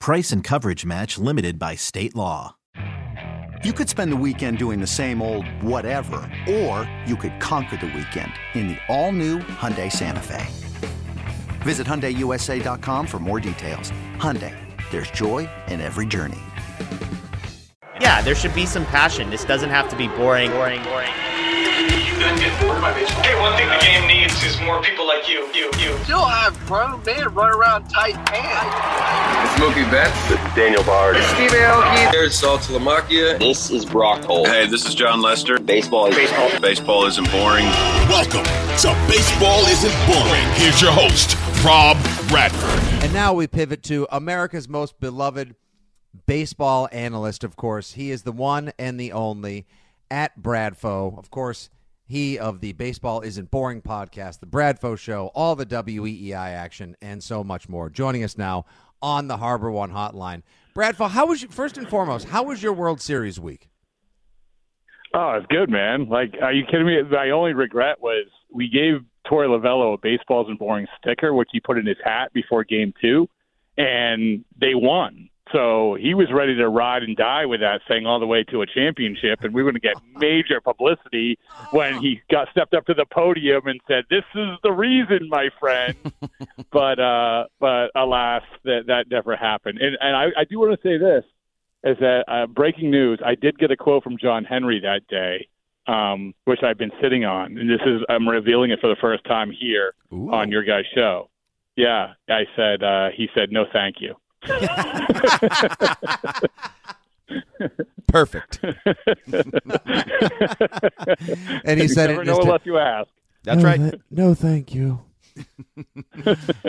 Price and coverage match limited by state law. You could spend the weekend doing the same old whatever, or you could conquer the weekend in the all-new Hyundai Santa Fe. Visit HyundaiUSA.com for more details. Hyundai, there's joy in every journey. Yeah, there should be some passion. This doesn't have to be boring, boring, boring. Hey, one thing the game needs is more people like you, you, you. Still have grown men run around tight pants. It's Mookie Betts. This is Daniel Bard. It's Steve Aoki. Here's Saltalamacchia. This is Brock Holt. Hey, this is Jon Lester. Baseball is baseball. Baseball isn't boring. Welcome to Baseball Isn't Boring. Here's your host, Rob Bradford. And now we pivot to America's most beloved baseball analyst, of course. He is the one and the only at Bradfo. Of course, he of the Baseball Isn't Boring podcast, the Bradfo Show, all the WEEI action, and so much more. Joining us now on the Harbor One Hotline. Bradfo, how was you, first and foremost? How was your World Series week? Oh, it's good, man. Like, are you kidding me? My only regret was we gave Torey Lovullo a Baseball Isn't Boring sticker, which he put in his hat before Game Two, and they won. So he was ready to ride and die with that thing all the way to a championship, and we were going to get major publicity when he got stepped up to the podium and said, "This is the reason, my friend." but uh, but alas, that that never happened. And and I, I do want to say this is that uh, breaking news. I did get a quote from John Henry that day, um, which I've been sitting on, and this is I'm revealing it for the first time here Ooh. on your guys' show. Yeah, I said uh, he said no, thank you. Perfect. and he you said never it know just unless you ask. That's no, right. th- no, thank you.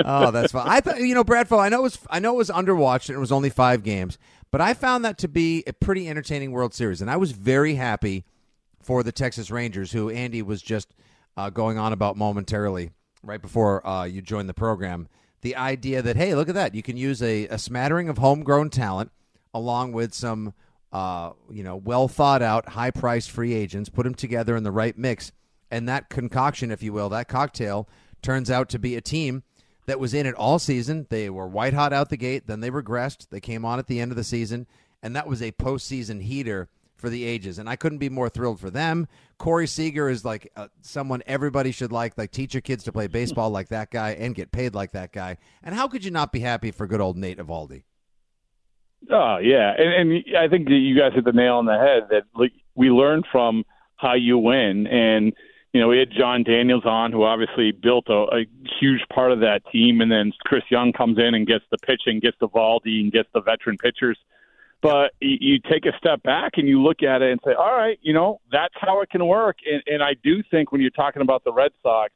oh, that's fine. I thought you know, Bradfo. I know it was I know it was underwatched and it was only five games, but I found that to be a pretty entertaining World Series, and I was very happy for the Texas Rangers, who Andy was just uh, going on about momentarily right before uh, you joined the program. The idea that hey, look at that, you can use a, a smattering of homegrown talent along with some uh, you know well thought out, high priced free agents, put them together in the right mix, and that concoction, if you will, that cocktail turns out to be a team that was in it all season. They were white hot out the gate, then they regressed. They came on at the end of the season, and that was a postseason heater for the ages. And I couldn't be more thrilled for them. Corey Seager is like uh, someone everybody should like. Like teach your kids to play baseball like that guy and get paid like that guy. And how could you not be happy for good old Nate Eovaldi? Oh yeah, and, and I think you guys hit the nail on the head. That like, we learned from how you win, and you know we had Jon Daniels on, who obviously built a, a huge part of that team, and then Chris Young comes in and gets the pitching, gets the Valdi, and gets the veteran pitchers. But you, take a step back and you look at it and say, all right, you know that's how it can work. And, and I do think when you're talking about the Red Sox,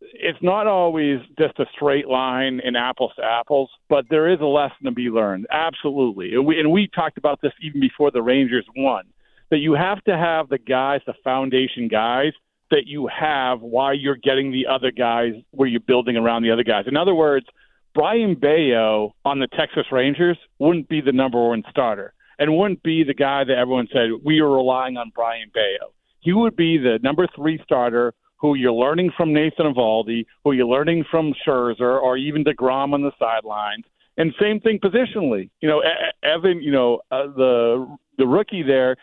it's not always just a straight line in apples to apples, but there is a lesson to be learned. Absolutely. And we, and we talked about this even before the Rangers won that you have to have the guys, the foundation guys that you have while you're getting the other guys where you're building around the other guys. In other words, Brayan Bello on the Texas Rangers wouldn't be the number one starter and wouldn't be the guy that everyone said we are relying on Brayan Bello. He would be the number three starter who you're learning from Nathan Eovaldi, who you're learning from Scherzer, or even DeGrom on the sidelines. And same thing positionally. You know, Evan, you know, uh, the the rookie there.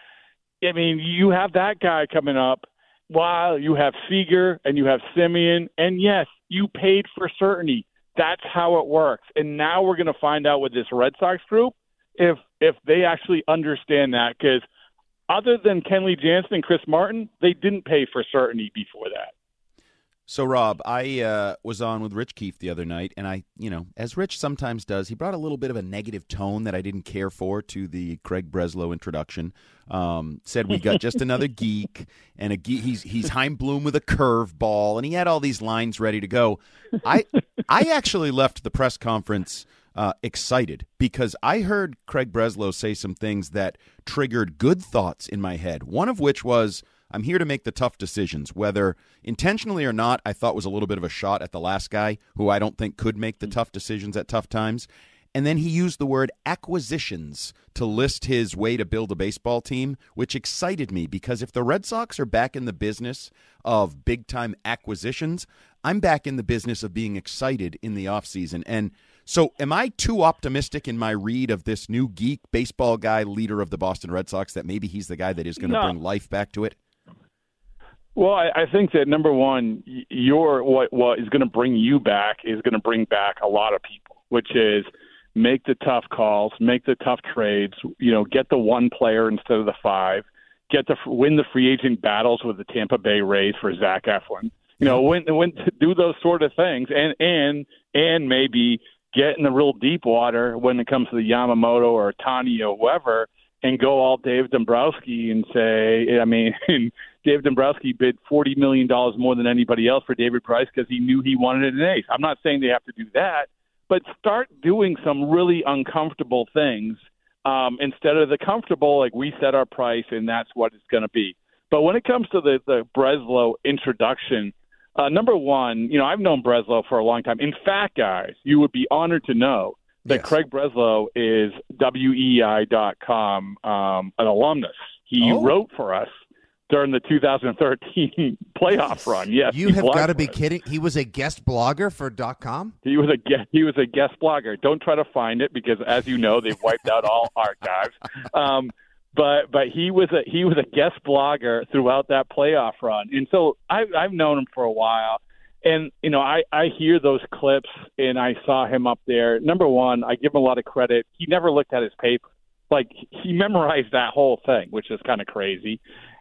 I mean, you have that guy coming up while you have Seager and you have Semien. And yes, you paid for certainty. That's how it works. And now we're going to find out with this Red Sox group if if they actually understand that because other than Kenley Jansen and Chris Martin, they didn't pay for certainty before that. So, Rob, I uh, was on with Rich Keefe the other night, and I, you know, as Rich sometimes does, he brought a little bit of a negative tone that I didn't care for to the Craig Breslow introduction. Um, said we got just another geek, and a geek, he's he's Chaim Bloom with a curve ball, and he had all these lines ready to go. I I actually left the press conference uh, excited because I heard Craig Breslow say some things that triggered good thoughts in my head. One of which was I'm here to make the tough decisions, whether intentionally or not. I thought was a little bit of a shot at the last guy, who I don't think could make the mm. tough decisions at tough times. And then he used the word acquisitions to list his way to build a baseball team, which excited me because if the Red Sox are back in the business of big time acquisitions, I'm back in the business of being excited in the offseason. And so, am I too optimistic in my read of this new geek baseball guy, leader of the Boston Red Sox, that maybe he's the guy that is going to No. bring life back to it? Well, I, I think that number one, your what what is going to bring you back is going to bring back a lot of people, which is make the tough calls, make the tough trades. You know, get the one player instead of the five. Get the win the free agent battles with the Tampa Bay Rays for Zach Eflin. You know, when win do those sort of things, and and and maybe get in the real deep water when it comes to the Yamamoto or Tani or whoever, and go all Dave Dombrowski and say, I mean, Dave Dombrowski bid forty million dollars more than anybody else for David Price because he knew he wanted an ace. I'm not saying they have to do that, but start doing some really uncomfortable things um, instead of the comfortable, like we set our price and that's what it's going to be. But when it comes to the the Breslow introduction, uh, number one, you know I've known Breslow for a long time. In fact, guys, you would be honored to know that Yes. Craig Breslow is WEEI.com um, an alumnus. He Oh. wrote for us during the 2013 playoff run. Yes, You have got to be kidding. He was a guest blogger for dot com. He was a guest, he was a guest blogger. Don't try to find it because, as you know, they've wiped out all archives. Um, but but he was a he was a guest blogger throughout that playoff run, and so I, I've known him for a while. And you know, I I hear those clips, and I saw him up there. Number one, I give him a lot of credit. He never looked at his paper. Like he memorized that whole thing, which is kind of crazy.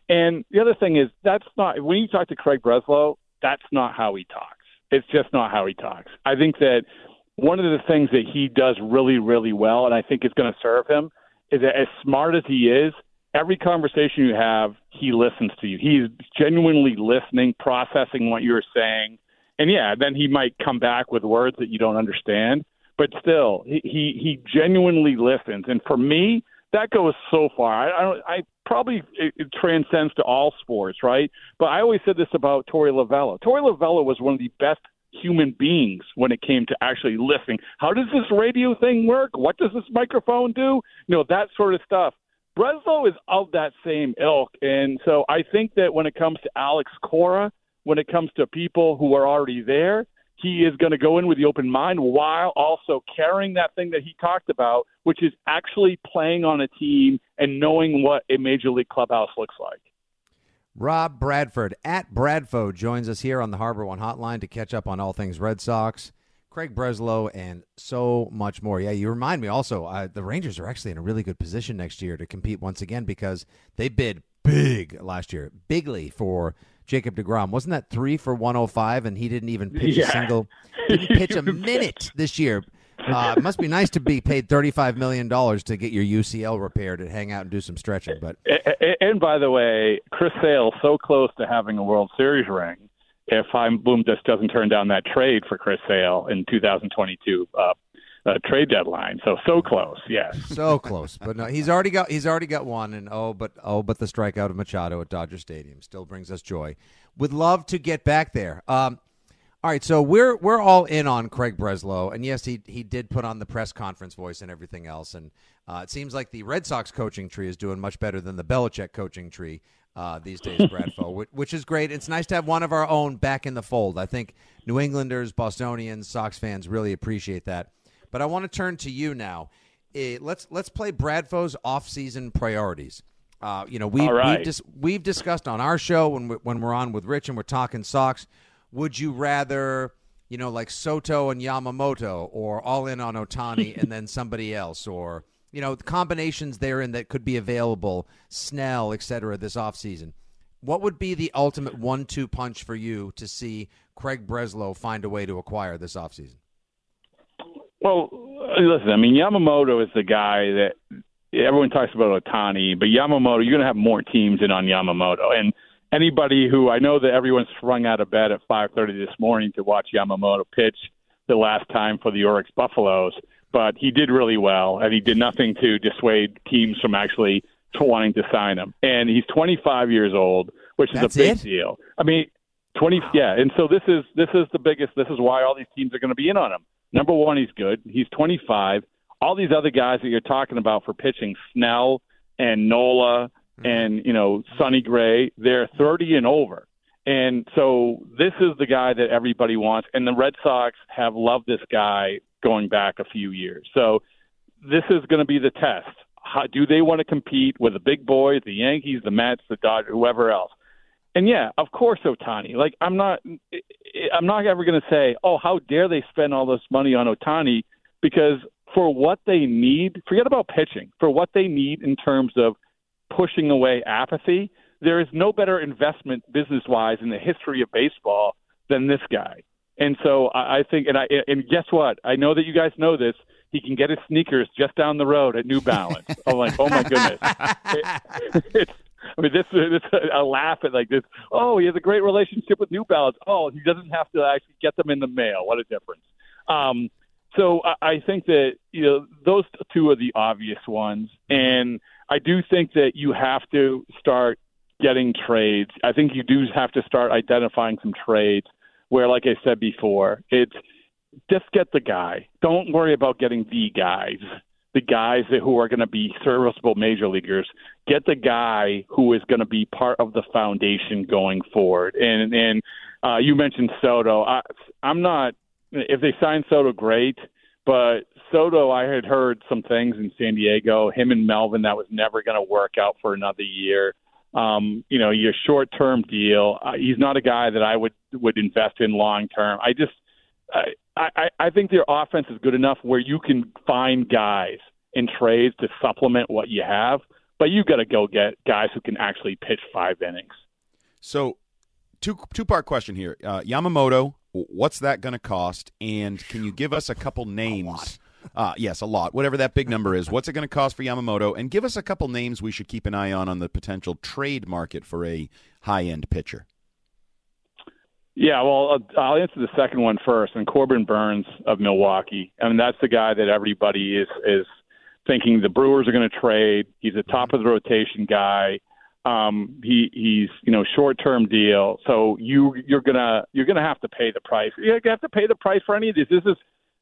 And the other thing is that's not when you talk to Craig Breslow, that's not how he talks. It's just not how he talks. I think that one of the things that he does really, really well, and I think is going to serve him, is that as smart as he is, every conversation you have, he listens to you. He's genuinely listening, processing what you're saying, and yeah, then he might come back with words that you don't understand, but still, he he, he genuinely listens. And for me, that goes so far. I, I don't. I probably it, it transcends to all sports, right? But I always said this about Torey Lovullo. Torey Lovullo was one of the best human beings when it came to actually listening. How does this radio thing work? What does this microphone do? You know that sort of stuff. Breslow is of that same ilk, and so I think that when it comes to Alex Cora, when it comes to people who are already there, he is going to go in with the open mind while also carrying that thing that he talked about, which is actually playing on a team and knowing what a major league clubhouse looks like. Rob Bradford at Bradfo joins us here on the Harbor One Hotline to catch up on all things Red Sox, Craig Breslow, and so much more. Yeah, you remind me also, uh, the Rangers are actually in a really good position next year to compete once again because they bid big last year, bigly for Jacob DeGrom. Wasn't that three for 105 and he didn't even pitch a single, didn't pitch a minute this year. Uh, it must be nice to be paid $35 million to get your UCL repaired and hang out and do some stretching. But And by the way, Chris Sale so close to having a World Series ring. If I'm Bloom just doesn't turn down that trade for Chris Sale in 2022 uh, uh, trade deadline, so so close, yes. so close, but no, he's already got he's already got one, and oh, but oh, but the strikeout of Machado at Dodger Stadium still brings us joy. Would love to get back there. Um, all right, so we're we're all in on Craig Breslow, and yes, he he did put on the press conference voice and everything else, and uh, it seems like the Red Sox coaching tree is doing much better than the Belichick coaching tree uh, these days, Bradfo, which, which is great. It's nice to have one of our own back in the fold. I think New Englanders, Bostonians, Sox fans really appreciate that. But I want to turn to you now. Eh, let's let's play Bradfo's off-season priorities. Uh, you know, we, All right. we've, dis- we've discussed on our show when we, when we're on with Rich and we're talking Sox. Would you rather, you know, like Soto and Yamamoto, or all in on Ohtani and then somebody else, or you know, the combinations therein that could be available, Snell, et cetera, this offseason. What would be the ultimate one-two punch for you to see Craig Breslow find a way to acquire this offseason? Well, listen, I mean, Yamamoto is the guy that everyone talks about Ohtani, but Yamamoto, you're going to have more teams in on Yamamoto. And anybody who I know that everyone sprung out of bed at 5:30 this morning to watch Yamamoto pitch the last time for the Orix Buffaloes, but he did really well, and he did nothing to dissuade teams from actually wanting to sign him. And he's 25 years old, which is That's a big it? deal. I mean, 20 yeah, and so this is this is the biggest this is why all these teams are going to be in on him. Number 1, he's good. He's 25. All these other guys that you're talking about for pitching, Snell and Nola mm-hmm. and, you know, Sonny Gray, they're 30 and over. And so this is the guy that everybody wants and the Red Sox have loved this guy going back a few years. So this is going to be the test. How, do they want to compete with the big boys, the Yankees, the Mets, the Dodgers, whoever else? And yeah, of course, Ohtani. Like I'm not, I'm not ever going to say, oh, how dare they spend all this money on Ohtani? Because for what they need, forget about pitching. For what they need in terms of pushing away apathy, there is no better investment business-wise in the history of baseball than this guy. And so I I think, and I and guess what? I know that you guys know this. He can get his sneakers just down the road at New Balance. I'm like, oh my goodness. It- it's, I mean, this this a laugh at like this. Oh, he has a great relationship with New Balance. Oh, he doesn't have to actually get them in the mail. What a difference. Um, so I, I think that you know those two are the obvious ones, and I do think that you have to start getting trades. I think you do have to start identifying some trades where, like I said before, it's just get the guy. Don't worry about getting the guys, the guys that, who are going to be serviceable major leaguers. Get the guy who is going to be part of the foundation going forward. And and uh, you mentioned Soto. I, I'm not. If they sign Soto, great. But Soto, I had heard some things in San Diego. Him and Melvin, that was never going to work out for another year. Um, you know, your short-term deal. Uh, he's not a guy that I would would invest in long-term. I just, I, I, I think their offense is good enough where you can find guys in trades to supplement what you have, but you got to go get guys who can actually pitch five innings. So, two two part question here. Uh, Yamamoto, what's that going to cost? And can you give us a couple names? Uh, yes, a lot. Whatever that big number is, what's it going to cost for Yamamoto? And give us a couple names we should keep an eye on on the potential trade market for a high end pitcher. Yeah, well, uh, I'll answer the second one first. And Corbin Burnes of Milwaukee. I mean, that's the guy that everybody is is thinking the Brewers are going to trade. He's a top of the rotation guy. Um, he he's you know short term deal. So you you're gonna you're gonna have to pay the price. You have to pay the price for any of these. This is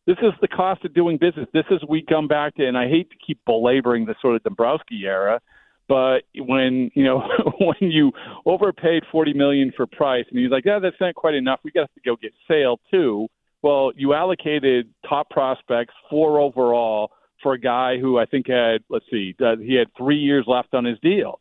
this is the cost of doing business. This is we come back to, and I hate to keep belaboring the sort of Dombrowski era, but when you know when you overpaid forty million for Price, and he's like, yeah, that's not quite enough. We got to go get Sale too. Well, you allocated top prospects, four overall, for a guy who I think had let's see, uh, he had three years left on his deal.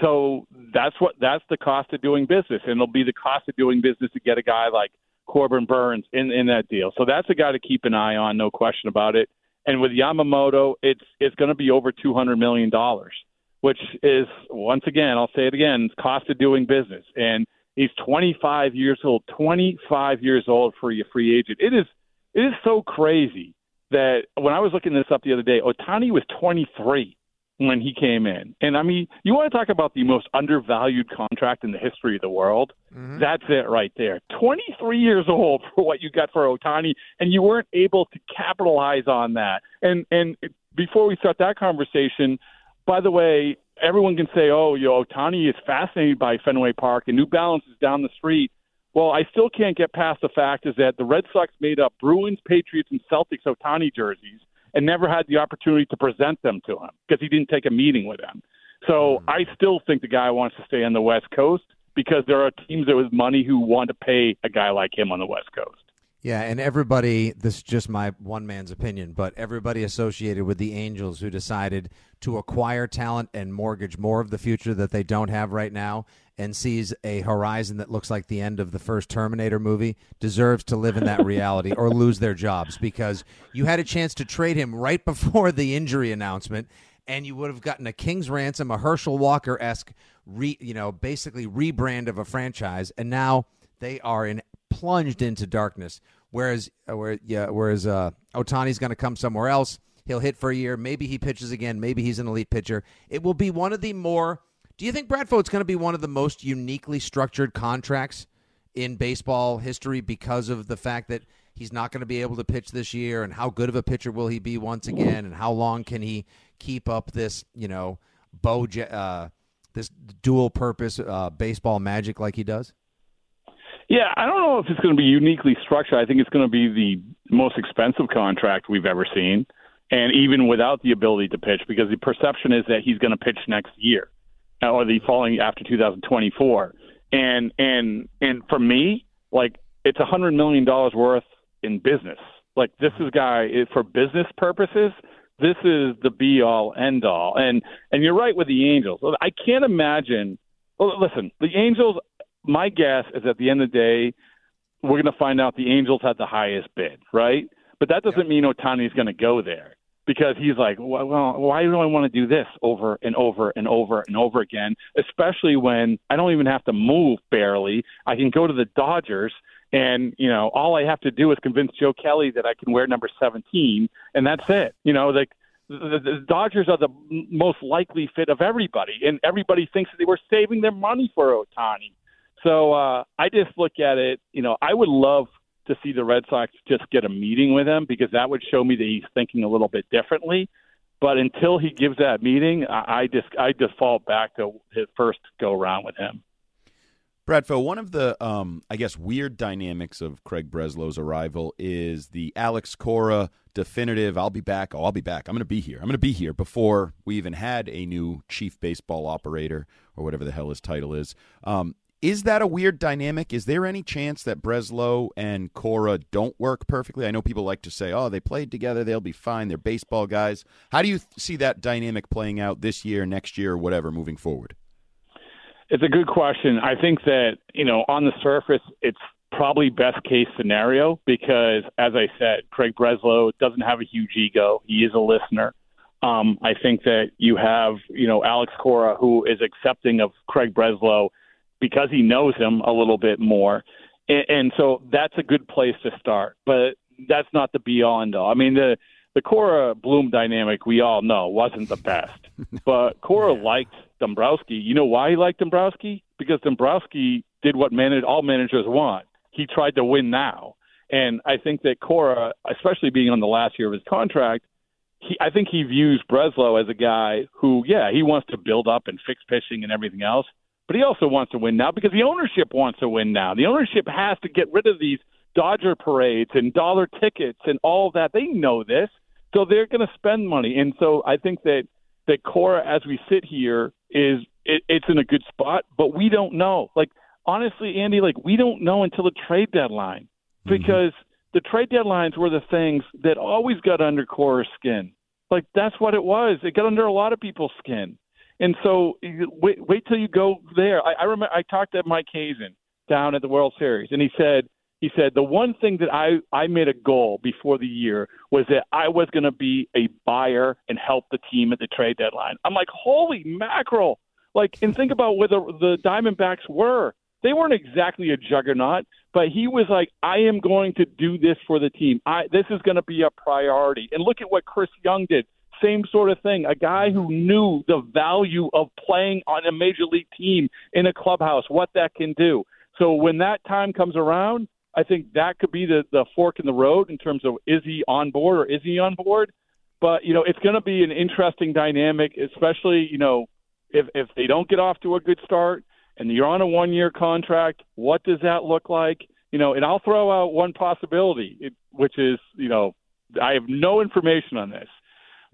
So that's what that's the cost of doing business, and it'll be the cost of doing business to get a guy like Corbin Burnes in in that deal. So that's a guy to keep an eye on, no question about it. And with Yamamoto, it's it's going to be over two hundred million dollars, which is once again, I'll say it again, cost of doing business. And he's 25 years old, 25 years old for a free agent. It is it is so crazy that when I was looking this up the other day, Ohtani was 23 when he came in. And I mean, you want to talk about the most undervalued contract in the history of the world? Mm-hmm. That's it right there. 23 years old for what you got for Ohtani, and you weren't able to capitalize on that. And and before we start that conversation, by the way, everyone can say, "Oh, you know, Ohtani is fascinated by Fenway Park, and New Balance is down the street." Well, I still can't get past the fact is that the Red Sox made up Bruins, Patriots, and Celtics Ohtani jerseys and never had the opportunity to present them to him because he didn't take a meeting with them. So hmm. I still think the guy wants to stay on the West Coast because there are teams that with money who want to pay a guy like him on the West Coast. Yeah, and everybody, this is just my one man's opinion, but everybody associated with the Angels who decided to acquire talent and mortgage more of the future that they don't have right now and sees a horizon that looks like the end of the first Terminator movie deserves to live in that reality or lose their jobs because you had a chance to trade him right before the injury announcement and you would have gotten a king's ransom, a Herschel Walker esque, re, you know, basically rebrand of a franchise, and now they are in plunged into darkness. Whereas, uh, where, yeah, whereas uh, Ohtani's going to come somewhere else. He'll hit for a year. Maybe he pitches again. Maybe he's an elite pitcher. It will be one of the more. Do you think Brad Voigt's going to be one of the most uniquely structured contracts in baseball history because of the fact that he's not going to be able to pitch this year, and how good of a pitcher will he be once again, and how long can he keep up this, you know, bow, uh, this dual purpose uh, baseball magic like he does? Yeah, I don't know if it's going to be uniquely structured. I think it's going to be the most expensive contract we've ever seen, and even without the ability to pitch, because the perception is that he's going to pitch next year uh, or the following after 2024. And and and for me, like it's a hundred million dollars worth in business. Like this is guy for business purposes. This is the be all end all. And and you're right with the Angels. I can't imagine. Listen, the Angels my guess is at the end of the day, we're going to find out the Angels had the highest bid, right? But that doesn't mean Ohtani's going to go there because he's like, well, why do I want to do this over and over and over and over again? Especially when I don't even have to move barely. I can go to the Dodgers and you know all I have to do is convince Joe Kelly that I can wear number 17, and that's it. You know, like the, the Dodgers are the most likely fit of everybody, and everybody thinks that they were saving their money for Ohtani. So uh, I just look at it. You know, I would love to see the Red Sox just get a meeting with him because that would show me that he's thinking a little bit differently. But until he gives that meeting, I, I just I default back to his first go around with him. Bradfo, one of the, um, I guess, weird dynamics of Craig Breslow's arrival is the Alex Cora definitive, I'll be back, oh, I'll be back, I'm going to be here, I'm going to be here before we even had a new chief baseball operator or whatever the hell his title is. Um, is that a weird dynamic? Is there any chance that Breslow and Cora don't work perfectly? I know people like to say, oh, they played together, they'll be fine, they're baseball guys. How do you see that dynamic playing out this year, next year, whatever moving forward? It's a good question. I think that, you know, on the surface, it's probably best case scenario because, as I said, Craig Breslow doesn't have a huge ego. He is a listener. Um, I think that you have, you know, Alex Cora, who is accepting of Craig Breslow because he knows him a little bit more. And, and so that's a good place to start. But that's not the be all all. I mean, the the Cora Bloom dynamic we all know wasn't the best, but Cora yeah. liked Dombrowski. You know why he liked Dombrowski? Because Dombrowski did what manage, all managers want. He tried to win now, and I think that Cora, especially being on the last year of his contract, he, I think he views Breslow as a guy who, yeah, he wants to build up and fix pitching and everything else, but he also wants to win now because the ownership wants to win now. The ownership has to get rid of these Dodger parades and dollar tickets and all of that. They know this, so they're going to spend money. And so I think that that Cora, as we sit here, is it, it's in a good spot, but we don't know. Like honestly, Andy, like we don't know until the trade deadline mm-hmm. because mm-hmm. the trade deadlines were the things that always got under Cora's skin. Like that's what it was. It got under a lot of people's skin. And so wait, wait till you go there. I, I remember I talked to Mike Hazen down at the World Series, and he said he said the one thing that I I made a goal before the year was that I was going to be a buyer and help the team at the trade deadline. I'm like, holy mackerel! Like, and think about where the, the Diamondbacks were. They weren't exactly a juggernaut, but he was like, I am going to do this for the team. I this is going to be a priority. And look at what Chris Young did same sort of thing. A guy who knew the value of playing on a major league team in a clubhouse, what that can do. So when that time comes around, I think that could be the, the fork in the road in terms of is he on board or is he on board? But, you know, it's going to be an interesting dynamic, especially, you know, if, if they don't get off to a good start and you're on a one year contract, what does that look like? You know, and I'll throw out one possibility, which is, you know, I have no information on this.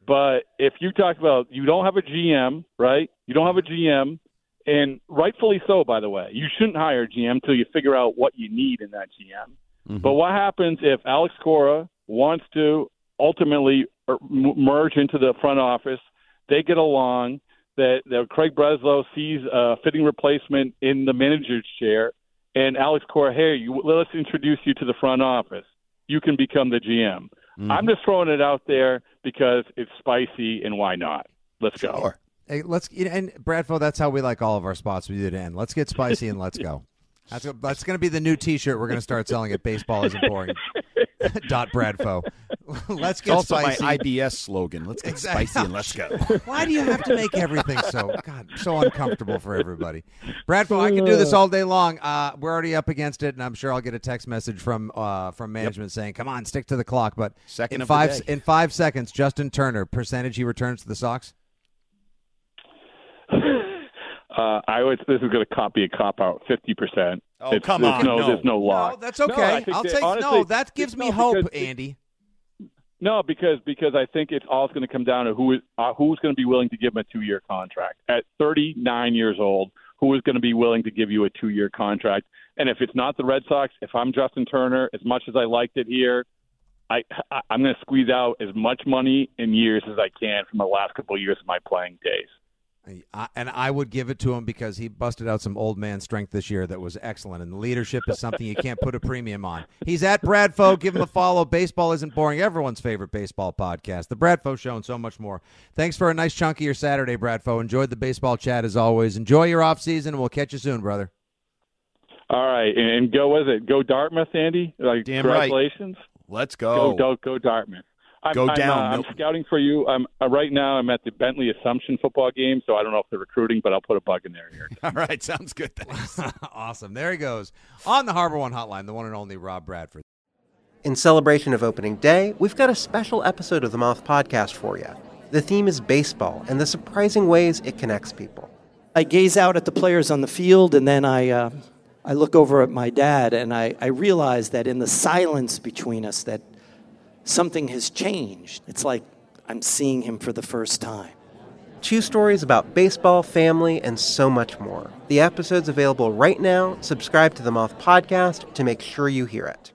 But if you talk about you don't have a GM, right? You don't have a GM, and rightfully so, by the way. You shouldn't hire a GM until you figure out what you need in that GM. Mm-hmm. But what happens if Alex Cora wants to ultimately er, merge into the front office? They get along. That, that Craig Breslow sees a fitting replacement in the manager's chair, and Alex Cora, hey, you, let's introduce you to the front office. You can become the GM. Mm-hmm. I'm just throwing it out there because it's spicy, and why not? Let's go. Hey, let's and Bradfo. That's how we like all of our spots We to end. Let's get spicy and let's go. That's that's going to be the new T-shirt we're going to start selling at Baseball Isn't Boring. Dot Bradfo. Let's It's get also spicy. my IBS slogan. Let's get Exactly. spicy and let's go. Why do you have to make everything so God so uncomfortable for everybody? Bradfo, I can do this all day long. Uh, we're already up against it, and I'm sure I'll get a text message from uh, from management saying, "Come on, stick to the clock." But Second in of the five day. in five seconds, Justin Turner percentage he returns to the Sox. Uh, I would. This is going to cop, be a cop out. Fifty percent. Oh, come on, No, no. there's no lock. No, that's okay. I think I'll that- take honestly, no. That gives me hope, because it- Andy. No, because because I think it's all going to come down to who is uh, who's going to be willing to give him a two year contract at 39 years old. Who is going to be willing to give you a two year contract? And if it's not the Red Sox, if I'm Justin Turner, as much as I liked it here, I, I I'm going to squeeze out as much money in years as I can from the last couple of years of my playing days. I, and I would give it to him because he busted out some old man strength this year that was excellent. And leadership is something you can't put a premium on. He's at Bradfo. Give him a follow. Baseball isn't boring. Everyone's favorite baseball podcast, the Bradfo Show, and so much more. Thanks for a nice chunk of your Saturday, Bradfo. Enjoyed the baseball chat as always. Enjoy your off season, and we'll catch you soon, brother. All right, and, and go with it? Go Dartmouth, Andy. Like Damn right. congratulations. Let's Go, go. go, go Dartmouth. I'm, Go I'm, down, uh, I'm scouting for you. I'm uh, right now. I'm at the Bentley Assumption football game, so I don't know if they're recruiting, but I'll put a bug in there here. All right, sounds good. Awesome. There he goes on the Harbor One Hotline, the one and only Rob Bradford. In celebration of opening day, we've got a special episode of the Moth Podcast for you. The theme is baseball and the surprising ways it connects people. I gaze out at the players on the field, and then I, uh, I look over at my dad, and I, I realize that in the silence between us, that something has changed. It's like I'm seeing him for the first time. Two stories about baseball, family, and so much more. The episode's available right now. Subscribe to the Moth Podcast to make sure you hear it.